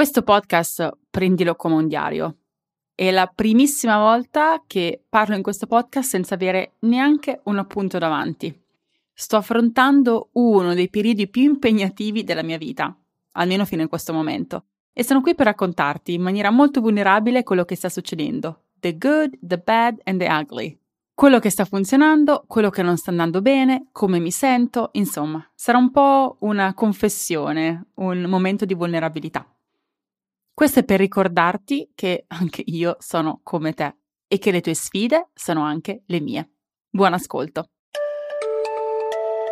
Questo podcast prendilo come un diario. È la primissima volta che parlo in questo podcast senza avere neanche un appunto davanti. Sto affrontando uno dei periodi più impegnativi della mia vita, almeno fino in questo momento, e sono qui per raccontarti in maniera molto vulnerabile quello che sta succedendo. The good, the bad and the ugly. Quello che sta funzionando, quello che non sta andando bene, come mi sento, insomma, sarà un po' una confessione, un momento di vulnerabilità. Questo è per ricordarti che anche io sono come te e che le tue sfide sono anche le mie. Buon ascolto.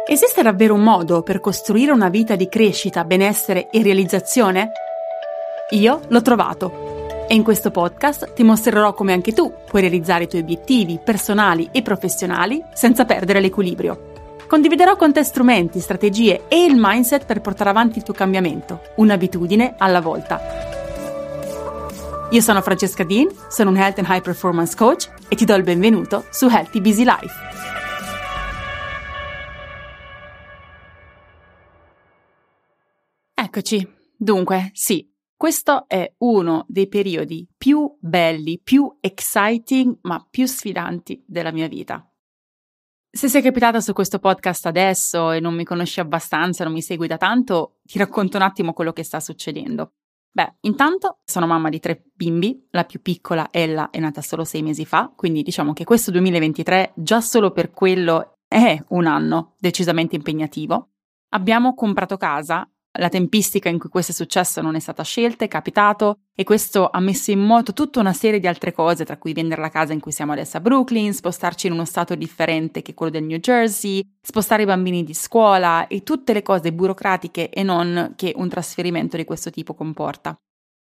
Esiste davvero un modo per costruire una vita di crescita, benessere e realizzazione? Io l'ho trovato e in questo podcast ti mostrerò come anche tu puoi realizzare i tuoi obiettivi personali e professionali senza perdere l'equilibrio. Condividerò con te strumenti, strategie e il mindset per portare avanti il tuo cambiamento, un'abitudine alla volta. Io sono Francesca Dean, sono un Health and High Performance Coach e ti do il benvenuto su Healthy Busy Life. Eccoci. Dunque, sì, questo è uno dei periodi più belli, più exciting, ma più sfidanti della mia vita. Se sei capitata su questo podcast adesso e non mi conosci abbastanza, non mi segui da tanto, ti racconto un attimo quello che sta succedendo. Beh, intanto sono mamma di tre bimbi, la più piccola, Ella, è nata solo sei mesi fa, quindi diciamo che questo 2023 già solo per quello è un anno decisamente impegnativo. Abbiamo comprato casa la tempistica in cui questo è successo non è stata scelta, è capitato e questo ha messo in moto tutta una serie di altre cose, tra cui vendere la casa in cui siamo adesso a Brooklyn, spostarci in uno stato differente che quello del New Jersey, spostare i bambini di scuola e tutte le cose burocratiche e non che un trasferimento di questo tipo comporta.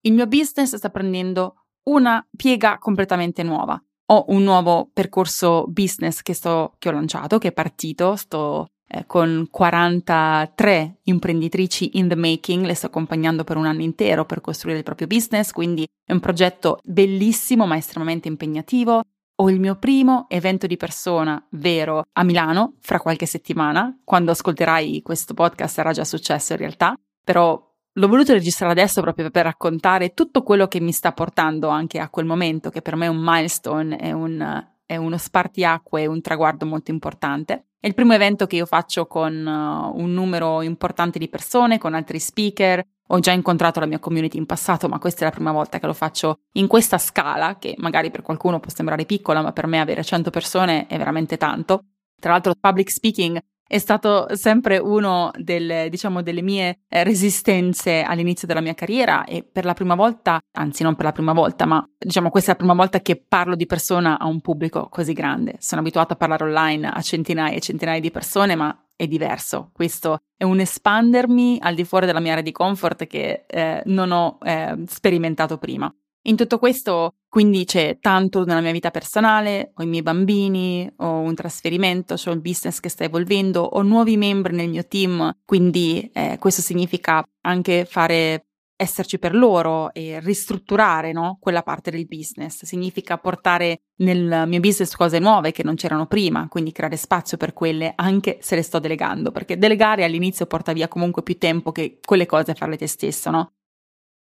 Il mio business sta prendendo una piega completamente nuova. Ho un nuovo percorso business che, sto, che ho lanciato, che è partito, sto eh, con 43 imprenditrici in the making, le sto accompagnando per un anno intero per costruire il proprio business, quindi è un progetto bellissimo ma estremamente impegnativo. Ho il mio primo evento di persona vero a Milano fra qualche settimana. Quando ascolterai questo podcast sarà già successo in realtà, però L'ho voluto registrare adesso proprio per raccontare tutto quello che mi sta portando anche a quel momento, che per me è un milestone, è, un, è uno spartiacque, un traguardo molto importante. È il primo evento che io faccio con uh, un numero importante di persone, con altri speaker. Ho già incontrato la mia community in passato, ma questa è la prima volta che lo faccio in questa scala, che magari per qualcuno può sembrare piccola, ma per me avere 100 persone è veramente tanto. Tra l'altro, public speaking è stato sempre uno del, diciamo, delle mie eh, resistenze all'inizio della mia carriera e per la prima volta, anzi non per la prima volta, ma diciamo questa è la prima volta che parlo di persona a un pubblico così grande. Sono abituata a parlare online a centinaia e centinaia di persone, ma è diverso. Questo è un espandermi al di fuori della mia area di comfort che eh, non ho eh, sperimentato prima. In tutto questo, quindi c'è tanto nella mia vita personale, ho i miei bambini, ho un trasferimento, ho il business che sta evolvendo, ho nuovi membri nel mio team, quindi eh, questo significa anche fare esserci per loro e ristrutturare no? quella parte del business. Significa portare nel mio business cose nuove che non c'erano prima, quindi creare spazio per quelle anche se le sto delegando, perché delegare all'inizio porta via comunque più tempo che quelle cose farle te stesso, no?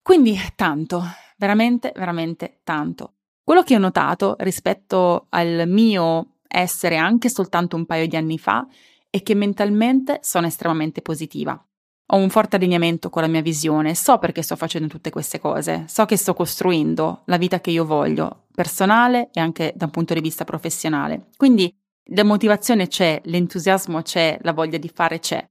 Quindi tanto, veramente, veramente tanto. Quello che ho notato rispetto al mio essere anche soltanto un paio di anni fa è che mentalmente sono estremamente positiva. Ho un forte allineamento con la mia visione, so perché sto facendo tutte queste cose, so che sto costruendo la vita che io voglio, personale e anche da un punto di vista professionale. Quindi la motivazione c'è, l'entusiasmo c'è, la voglia di fare c'è,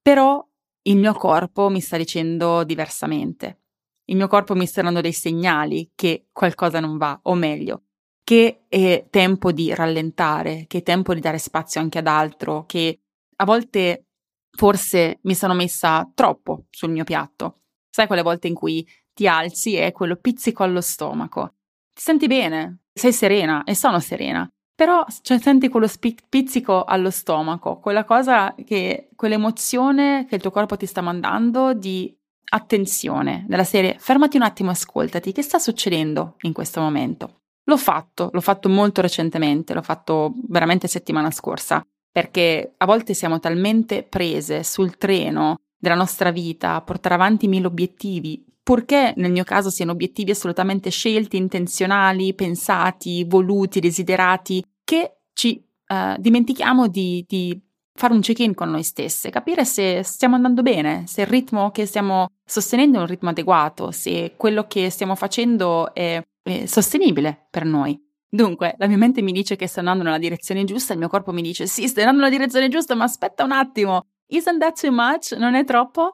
però il mio corpo mi sta dicendo diversamente il mio corpo mi sta dando dei segnali che qualcosa non va, o meglio, che è tempo di rallentare, che è tempo di dare spazio anche ad altro, che a volte forse mi sono messa troppo sul mio piatto. Sai quelle volte in cui ti alzi e quello pizzico allo stomaco. Ti senti bene, sei serena e sono serena, però cioè, senti quello spi- pizzico allo stomaco, quella cosa che, quell'emozione che il tuo corpo ti sta mandando di attenzione, della serie fermati un attimo, ascoltati, che sta succedendo in questo momento? L'ho fatto, l'ho fatto molto recentemente, l'ho fatto veramente settimana scorsa, perché a volte siamo talmente prese sul treno della nostra vita a portare avanti mille obiettivi, purché nel mio caso siano obiettivi assolutamente scelti, intenzionali, pensati, voluti, desiderati, che ci uh, dimentichiamo di, di fare un check-in con noi stesse, capire se stiamo andando bene, se il ritmo che stiamo sostenendo è un ritmo adeguato, se quello che stiamo facendo è, è sostenibile per noi. Dunque, la mia mente mi dice che sto andando nella direzione giusta, il mio corpo mi dice sì, stai andando nella direzione giusta, ma aspetta un attimo, isn't that too much? Non è troppo?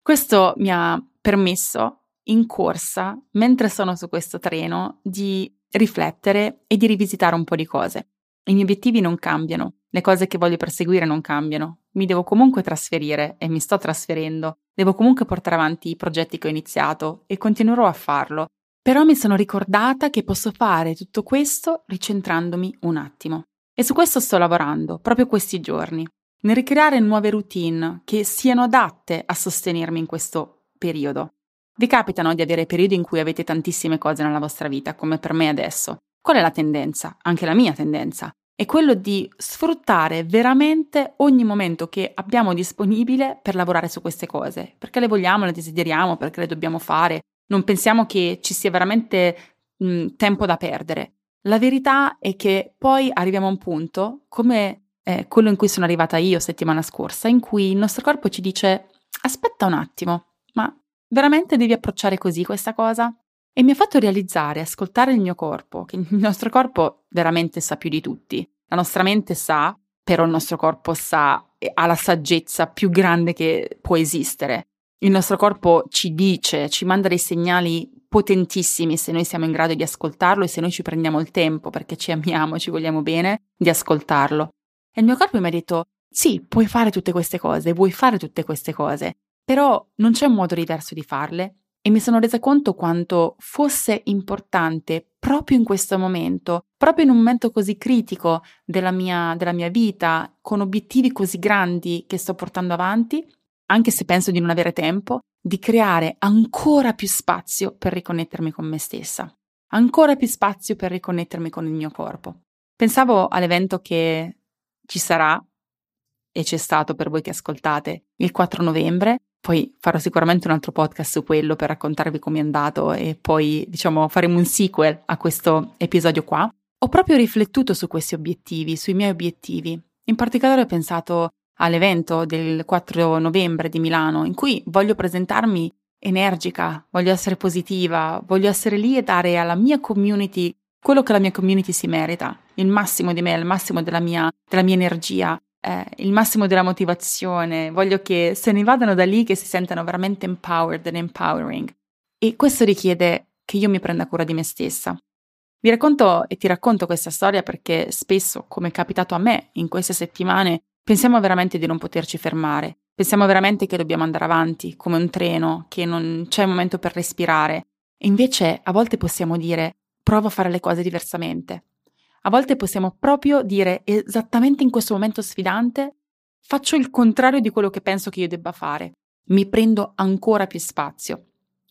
Questo mi ha permesso in corsa, mentre sono su questo treno, di riflettere e di rivisitare un po' di cose. I miei obiettivi non cambiano, le cose che voglio perseguire non cambiano. Mi devo comunque trasferire e mi sto trasferendo. Devo comunque portare avanti i progetti che ho iniziato e continuerò a farlo. Però mi sono ricordata che posso fare tutto questo ricentrandomi un attimo. E su questo sto lavorando, proprio questi giorni, nel ricreare nuove routine che siano adatte a sostenermi in questo periodo. Vi capitano di avere periodi in cui avete tantissime cose nella vostra vita, come per me adesso. Qual è la tendenza? Anche la mia tendenza. È quello di sfruttare veramente ogni momento che abbiamo disponibile per lavorare su queste cose, perché le vogliamo, le desideriamo, perché le dobbiamo fare. Non pensiamo che ci sia veramente mh, tempo da perdere. La verità è che poi arriviamo a un punto, come eh, quello in cui sono arrivata io settimana scorsa, in cui il nostro corpo ci dice aspetta un attimo, ma veramente devi approcciare così questa cosa? E mi ha fatto realizzare, ascoltare il mio corpo, che il nostro corpo veramente sa più di tutti. La nostra mente sa, però il nostro corpo sa, ha la saggezza più grande che può esistere. Il nostro corpo ci dice, ci manda dei segnali potentissimi se noi siamo in grado di ascoltarlo e se noi ci prendiamo il tempo perché ci amiamo, ci vogliamo bene, di ascoltarlo. E il mio corpo mi ha detto, sì, puoi fare tutte queste cose, vuoi fare tutte queste cose, però non c'è un modo diverso di farle e mi sono resa conto quanto fosse importante proprio in questo momento, proprio in un momento così critico della mia, della mia vita, con obiettivi così grandi che sto portando avanti, anche se penso di non avere tempo, di creare ancora più spazio per riconnettermi con me stessa, ancora più spazio per riconnettermi con il mio corpo. Pensavo all'evento che ci sarà e c'è stato per voi che ascoltate il 4 novembre. Poi farò sicuramente un altro podcast su quello per raccontarvi come è andato e poi, diciamo, faremo un sequel a questo episodio qua. Ho proprio riflettuto su questi obiettivi, sui miei obiettivi. In particolare ho pensato all'evento del 4 novembre di Milano, in cui voglio presentarmi energica, voglio essere positiva, voglio essere lì e dare alla mia community quello che la mia community si merita, il massimo di me, il massimo della mia, della mia energia, eh, il massimo della motivazione. Voglio che se ne vadano da lì che si sentano veramente empowered and empowering. E questo richiede che io mi prenda cura di me stessa. Vi racconto e ti racconto questa storia perché spesso, come è capitato a me in queste settimane, pensiamo veramente di non poterci fermare. Pensiamo veramente che dobbiamo andare avanti, come un treno, che non c'è momento per respirare. E invece a volte possiamo dire provo a fare le cose diversamente. A volte possiamo proprio dire esattamente in questo momento sfidante faccio il contrario di quello che penso che io debba fare. Mi prendo ancora più spazio.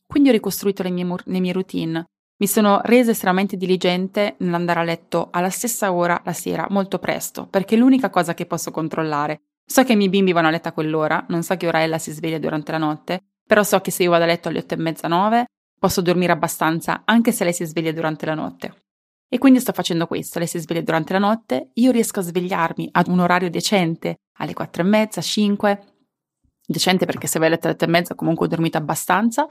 Quindi ho ricostruito le mie, le mie routine. Mi sono resa estremamente diligente nell'andare a letto alla stessa ora la sera, molto presto, perché è l'unica cosa che posso controllare. So che i miei bimbi vanno a letto a quell'ora, non so che ora ella si sveglia durante la notte, però so che se io vado a letto alle otto e mezza, nove, posso dormire abbastanza anche se lei si sveglia durante la notte. E quindi sto facendo questo, lei si sveglia durante la notte, io riesco a svegliarmi ad un orario decente, alle quattro e mezza, cinque, decente perché se vai a letto alle otto e mezza comunque ho dormito abbastanza,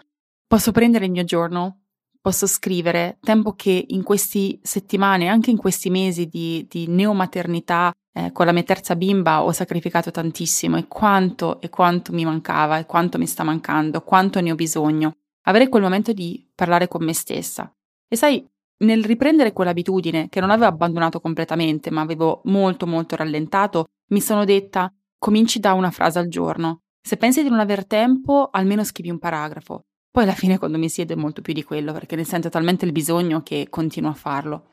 posso prendere il mio giorno, posso scrivere, tempo che in queste settimane, anche in questi mesi di, di neomaternità eh, con la mia terza bimba ho sacrificato tantissimo e quanto e quanto mi mancava e quanto mi sta mancando, quanto ne ho bisogno avere quel momento di parlare con me stessa. E sai, nel riprendere quell'abitudine che non avevo abbandonato completamente, ma avevo molto molto rallentato, mi sono detta cominci da una frase al giorno. Se pensi di non aver tempo, almeno scrivi un paragrafo. Poi alla fine quando mi siedo è molto più di quello, perché ne sento talmente il bisogno che continuo a farlo.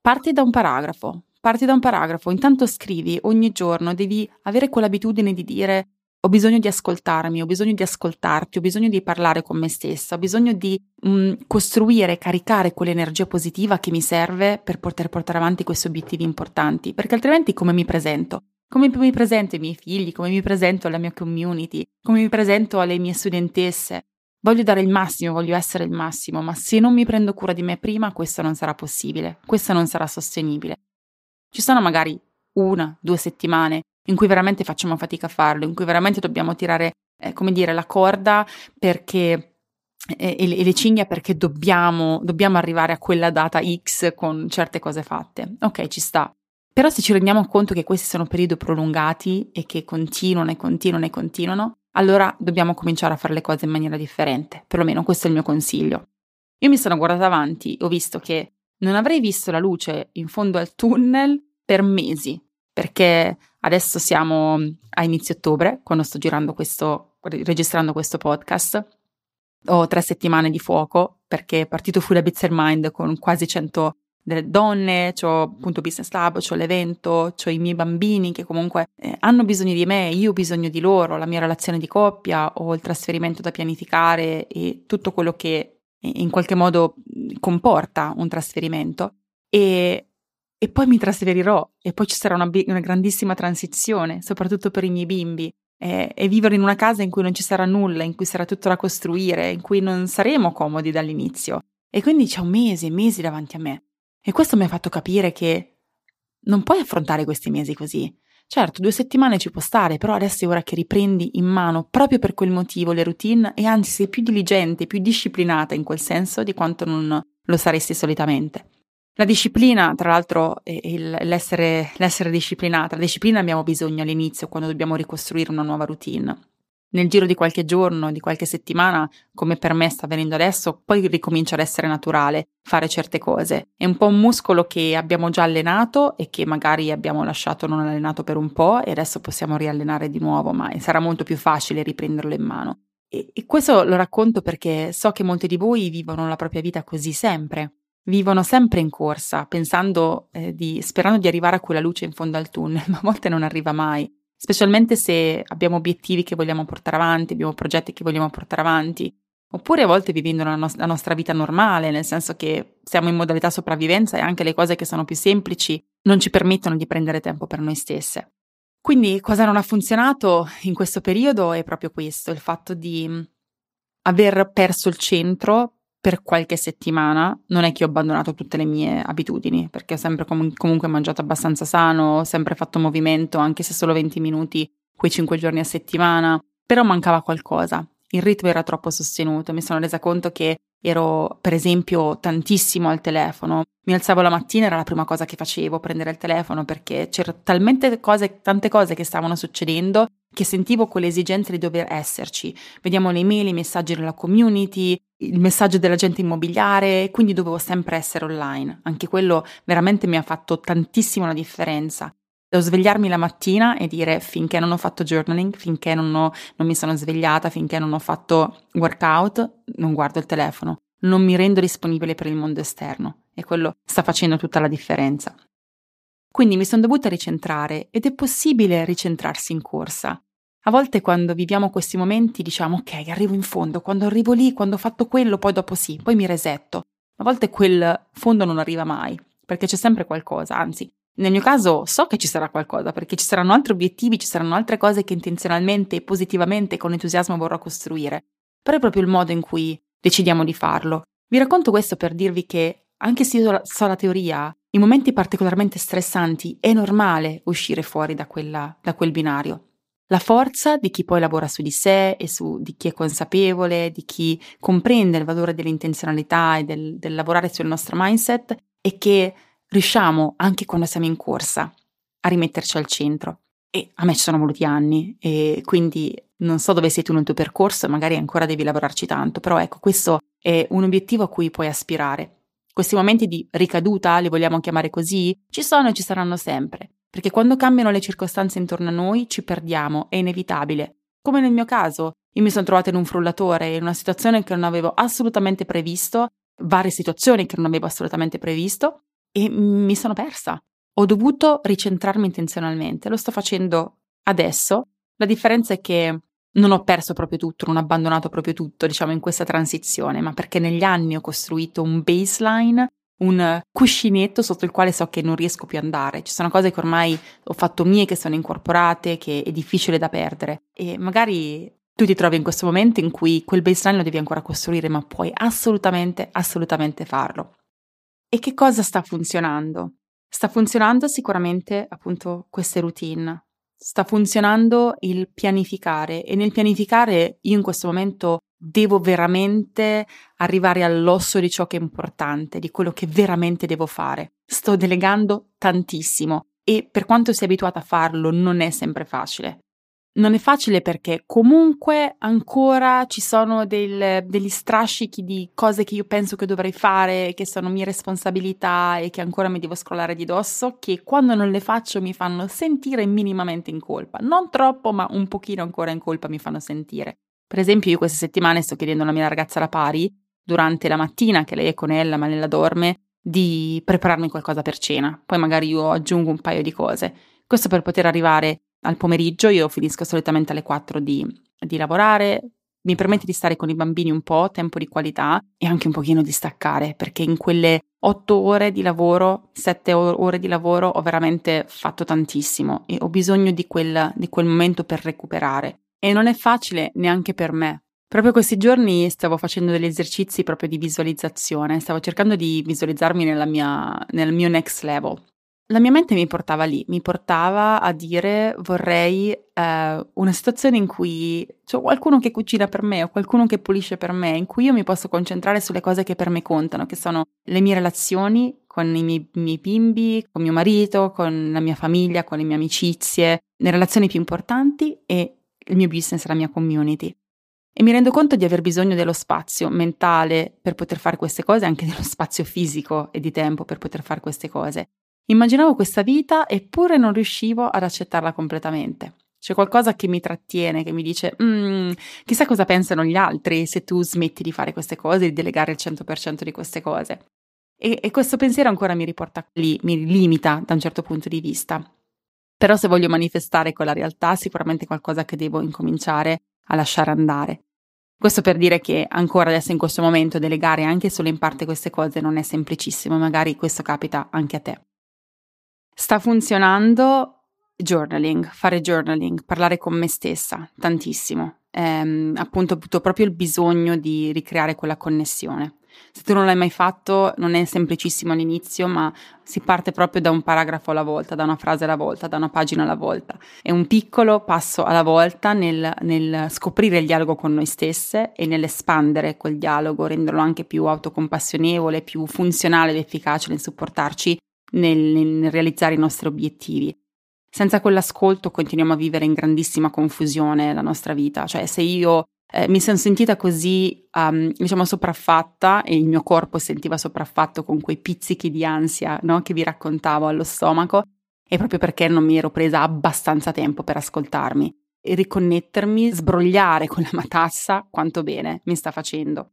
Parti da un paragrafo, parti da un paragrafo, intanto scrivi ogni giorno, devi avere quell'abitudine di dire ho bisogno di ascoltarmi, ho bisogno di ascoltarti, ho bisogno di parlare con me stessa, ho bisogno di mh, mm, costruire, caricare quell'energia positiva che mi serve per poter portare avanti questi obiettivi importanti, perché altrimenti come mi presento? Come mi presento ai miei figli, come mi presento alla mia community, come mi presento alle mie studentesse? Voglio dare il massimo, voglio essere il massimo, ma se non mi prendo cura di me prima, questo non sarà possibile, questo non sarà sostenibile. Ci sono magari una, due settimane in cui veramente facciamo fatica a farlo, in cui veramente dobbiamo tirare, eh, come dire, la corda perché e, le cinghie perché dobbiamo, dobbiamo arrivare a quella data X con certe cose fatte. Ok, ci sta. Però se ci rendiamo conto che questi sono periodi prolungati e che continuano e continuano e continuano, allora dobbiamo cominciare a fare le cose in maniera differente. Perlomeno questo è il mio consiglio. Io mi sono guardata avanti ho visto che non avrei visto la luce in fondo al tunnel per mesi, perché adesso siamo a inizio ottobre, quando sto girando questo, registrando questo podcast. Ho tre settimane di fuoco perché è partito Full Habits Mind con quasi 100 delle donne, ho appunto Business Lab, ho l'evento, ho i miei bambini che comunque eh, hanno bisogno di me, io ho bisogno di loro, la mia relazione di coppia, ho il trasferimento da pianificare e tutto quello che in qualche modo comporta un trasferimento e, e poi mi trasferirò e poi ci sarà una, una grandissima transizione, soprattutto per i miei bimbi. E, vivere in una casa in cui non ci sarà nulla, in cui sarà tutto da costruire, in cui non saremo comodi dall'inizio. E quindi c'è un mese mesi davanti a me. E questo mi ha fatto capire che non puoi affrontare questi mesi così. Certo, due settimane ci può stare, però adesso è ora che riprendi in mano proprio per quel motivo le routine e anzi sei più diligente, più disciplinata in quel senso di quanto non lo saresti solitamente. La disciplina, tra l'altro, il, l'essere, l'essere disciplinata, la disciplina abbiamo bisogno all'inizio quando dobbiamo ricostruire una nuova routine nel giro di qualche giorno, di qualche settimana, come per me sta avvenendo adesso, poi ricomincia ad essere naturale fare certe cose. È un po' un muscolo che abbiamo già allenato e che magari abbiamo lasciato non allenato per un po' e adesso possiamo riallenare di nuovo, ma sarà molto più facile riprenderlo in mano. E, e questo lo racconto perché so che molti di voi vivono la propria vita così sempre. Vivono sempre in corsa, pensando eh, di, sperando di arrivare a quella luce in fondo al tunnel, ma a volte non arriva mai specialmente se abbiamo obiettivi che vogliamo portare avanti, abbiamo progetti che vogliamo portare avanti, oppure a volte vivendo la, no- la nostra vita normale, nel senso che siamo in modalità sopravvivenza e anche le cose che sono più semplici non ci permettono di prendere tempo per noi stesse. Quindi cosa non ha funzionato in questo periodo è proprio questo, il fatto di aver perso il centro per qualche settimana non è che ho abbandonato tutte le mie abitudini, perché ho sempre com- comunque mangiato abbastanza sano, ho sempre fatto movimento, anche se solo 20 minuti, quei 5 giorni a settimana, però mancava qualcosa. Il ritmo era troppo sostenuto, mi sono resa conto che ero per esempio tantissimo al telefono. Mi alzavo la mattina, era la prima cosa che facevo, prendere il telefono perché c'erano talmente cose, tante cose che stavano succedendo che sentivo quell'esigenza di dover esserci. Vediamo le email, i messaggi della community, il messaggio dell'agente immobiliare, quindi dovevo sempre essere online. Anche quello veramente mi ha fatto tantissimo la differenza. Devo svegliarmi la mattina e dire finché non ho fatto journaling, finché non, ho, non mi sono svegliata, finché non ho fatto workout, non guardo il telefono, non mi rendo disponibile per il mondo esterno e quello sta facendo tutta la differenza. Quindi mi sono dovuta ricentrare ed è possibile ricentrarsi in corsa. A volte quando viviamo questi momenti diciamo ok, arrivo in fondo, quando arrivo lì, quando ho fatto quello, poi dopo sì, poi mi resetto. A volte quel fondo non arriva mai, perché c'è sempre qualcosa, anzi nel mio caso so che ci sarà qualcosa perché ci saranno altri obiettivi, ci saranno altre cose che intenzionalmente, positivamente, con entusiasmo vorrò costruire. Però è proprio il modo in cui decidiamo di farlo. Vi racconto questo per dirvi che, anche se io so la teoria, in momenti particolarmente stressanti è normale uscire fuori da, quella, da quel binario. La forza di chi poi lavora su di sé e su di chi è consapevole, di chi comprende il valore dell'intenzionalità e del, del lavorare sul nostro mindset è che riusciamo, anche quando siamo in corsa, a rimetterci al centro. E a me ci sono voluti anni e quindi non so dove sei tu nel tuo percorso, magari ancora devi lavorarci tanto, però ecco, questo è un obiettivo a cui puoi aspirare. Questi momenti di ricaduta, li vogliamo chiamare così, ci sono e ci saranno sempre, perché quando cambiano le circostanze intorno a noi ci perdiamo, è inevitabile. Come nel mio caso, io mi sono trovata in un frullatore, in una situazione che non avevo assolutamente previsto, varie situazioni che non avevo assolutamente previsto, e mi sono persa. Ho dovuto ricentrarmi intenzionalmente, lo sto facendo adesso. La differenza è che non ho perso proprio tutto, non ho abbandonato proprio tutto, diciamo, in questa transizione, ma perché negli anni ho costruito un baseline, un cuscinetto sotto il quale so che non riesco più ad andare. Ci sono cose che ormai ho fatto mie, che sono incorporate, che è difficile da perdere. E magari Tu ti trovi in questo momento in cui quel baseline lo devi ancora costruire, ma puoi assolutamente, assolutamente farlo. E che cosa sta funzionando? Sta funzionando sicuramente appunto queste routine. Sta funzionando il pianificare e nel pianificare io in questo momento devo veramente arrivare all'osso di ciò che è importante, di quello che veramente devo fare. Sto delegando tantissimo e per quanto sia abituata a farlo non è sempre facile. Non è facile perché comunque ancora ci sono del, degli strascichi di cose che io penso che dovrei fare, che sono mie responsabilità e che ancora mi devo scrollare di dosso, che quando non le faccio mi fanno sentire minimamente in colpa. Non troppo, ma un pochino ancora in colpa mi fanno sentire. Per esempio, io queste settimane sto chiedendo alla mia ragazza la pari, durante la mattina, che lei è con ella ma nella dorme, di prepararmi qualcosa per cena. Poi magari io aggiungo un paio di cose. Questo per poter arrivare al pomeriggio, io finisco solitamente alle 4 di, di lavorare, mi permette di stare con i bambini un po', tempo di qualità e anche un pochino di staccare, perché in quelle 8 ore di lavoro, 7 ore di lavoro ho veramente fatto tantissimo e ho bisogno di quel, di quel momento per recuperare. E non è facile neanche per me. Proprio questi giorni stavo facendo degli esercizi proprio di visualizzazione, stavo cercando di visualizzarmi mia, nel mio next level, la mia mente mi portava lì, mi portava a dire vorrei eh, una situazione in cui c'è qualcuno che cucina per me o qualcuno che pulisce per me, in cui io mi posso concentrare sulle cose che per me contano, che sono le mie relazioni con i miei, miei bimbi, con mio marito, con la mia famiglia, con le mie amicizie, le relazioni più importanti e il mio business, la mia community. E mi rendo conto di aver bisogno dello spazio mentale per poter fare queste cose, anche dello spazio fisico e di tempo per poter fare queste cose. Immaginavo questa vita eppure non riuscivo ad accettarla completamente. C'è qualcosa che mi trattiene, che mi dice, mm, chissà cosa pensano gli altri se tu smetti di fare queste cose, di delegare il 100% di queste cose. E, e questo pensiero ancora mi riporta lì, mi limita da un certo punto di vista. Però se voglio manifestare quella realtà, sicuramente è qualcosa che devo incominciare a lasciare andare. Questo per dire che ancora adesso in questo momento delegare anche solo in parte queste cose non è semplicissimo, magari questo capita anche a te. Sta funzionando journaling, fare journaling, parlare con me stessa, tantissimo. Ehm, appunto, ho avuto proprio il bisogno di ricreare quella connessione. Se tu non l'hai mai fatto, non è semplicissimo all'inizio, ma si parte proprio da un paragrafo alla volta, da una frase alla volta, da una pagina alla volta. È un piccolo passo alla volta nel, nel scoprire il dialogo con noi stesse e nell'espandere quel dialogo, renderlo anche più autocompassionevole, più funzionale ed efficace nel supportarci nel, nel realizzare i nostri obiettivi. Senza quell'ascolto continuiamo a vivere in grandissima confusione la nostra vita, cioè se io eh, mi sono sentita così, um, diciamo, sopraffatta e il mio corpo sentiva sopraffatto con quei pizzichi di ansia no, che vi raccontavo allo stomaco, è proprio perché non mi ero presa abbastanza tempo per ascoltarmi e riconnettermi, sbrogliare con la matassa quanto bene mi sta facendo.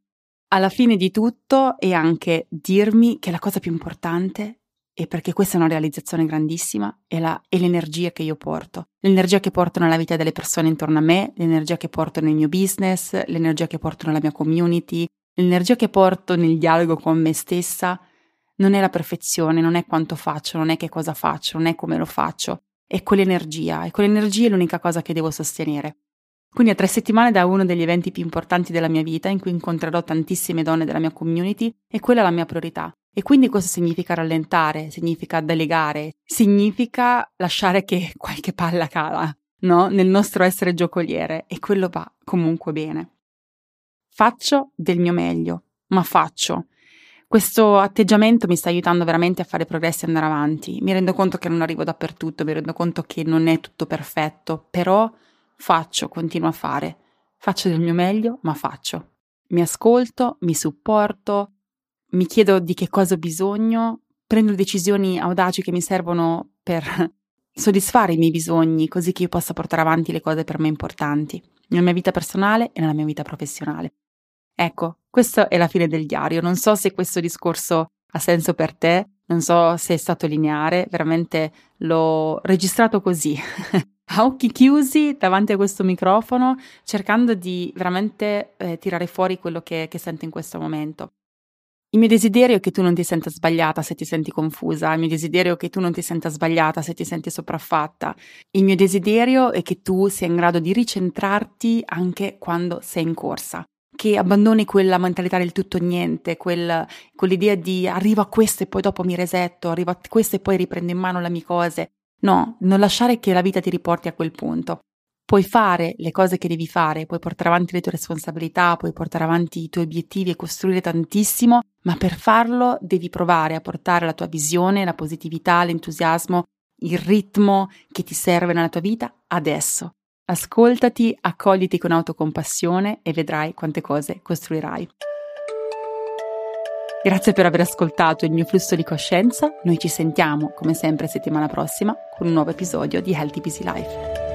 Alla fine di tutto è anche dirmi che la cosa più importante e perché questa è una realizzazione grandissima, è, la, è, l'energia che io porto. L'energia che porto nella vita delle persone intorno a me, l'energia che porto nel mio business, l'energia che porto nella mia community, l'energia che porto nel dialogo con me stessa. Non è la perfezione, non è quanto faccio, non è che cosa faccio, non è come lo faccio, è quell'energia e quell'energia è l'unica cosa che devo sostenere. Quindi a tre settimane da uno degli eventi più importanti della mia vita, in cui incontrerò tantissime donne della mia community, e quella è la mia priorità. E quindi questo significa rallentare, significa delegare, significa lasciare che qualche palla cala, no? Nel nostro essere giocoliere e quello va comunque bene. Faccio del mio meglio, ma faccio. Questo atteggiamento mi sta aiutando veramente a fare progressi e andare avanti. Mi rendo conto che non arrivo dappertutto, mi rendo conto che non è tutto perfetto, però faccio, continuo a fare. Faccio del mio meglio, ma faccio. Mi ascolto, mi supporto, mi chiedo di che cosa ho bisogno, prendo decisioni audaci che mi servono per soddisfare i miei bisogni, così che io possa portare avanti le cose per me importanti, nella mia vita personale e nella mia vita professionale. Ecco, questa è la fine del diario. Non so se questo discorso ha senso per te, non so se è stato lineare, veramente l'ho registrato così, a occhi chiusi davanti a questo microfono, cercando di veramente eh, tirare fuori quello che, che sento in questo momento. Il mio desiderio è che tu non ti senta sbagliata se ti senti confusa, il mio desiderio è che tu non ti senta sbagliata se ti senti sopraffatta, il mio desiderio è che tu sia in grado di ricentrarti anche quando sei in corsa, che abbandoni quella mentalità del tutto niente, quel, quell'idea di arrivo a questo e poi dopo mi resetto, arrivo a questo e poi riprendo in mano le mie cose. No, non lasciare che la vita ti riporti a quel punto puoi fare le cose che devi fare, puoi portare avanti le tue responsabilità, puoi portare avanti i tuoi obiettivi e costruire tantissimo, ma per farlo devi provare a portare la tua visione, la positività, l'entusiasmo, il ritmo che ti serve nella tua vita adesso. Ascoltati, accogliti con autocompassione e vedrai quante cose costruirai. Grazie per aver ascoltato il mio flusso di coscienza. Noi ci sentiamo, come sempre, settimana prossima con un nuovo episodio di Healthy Busy Life.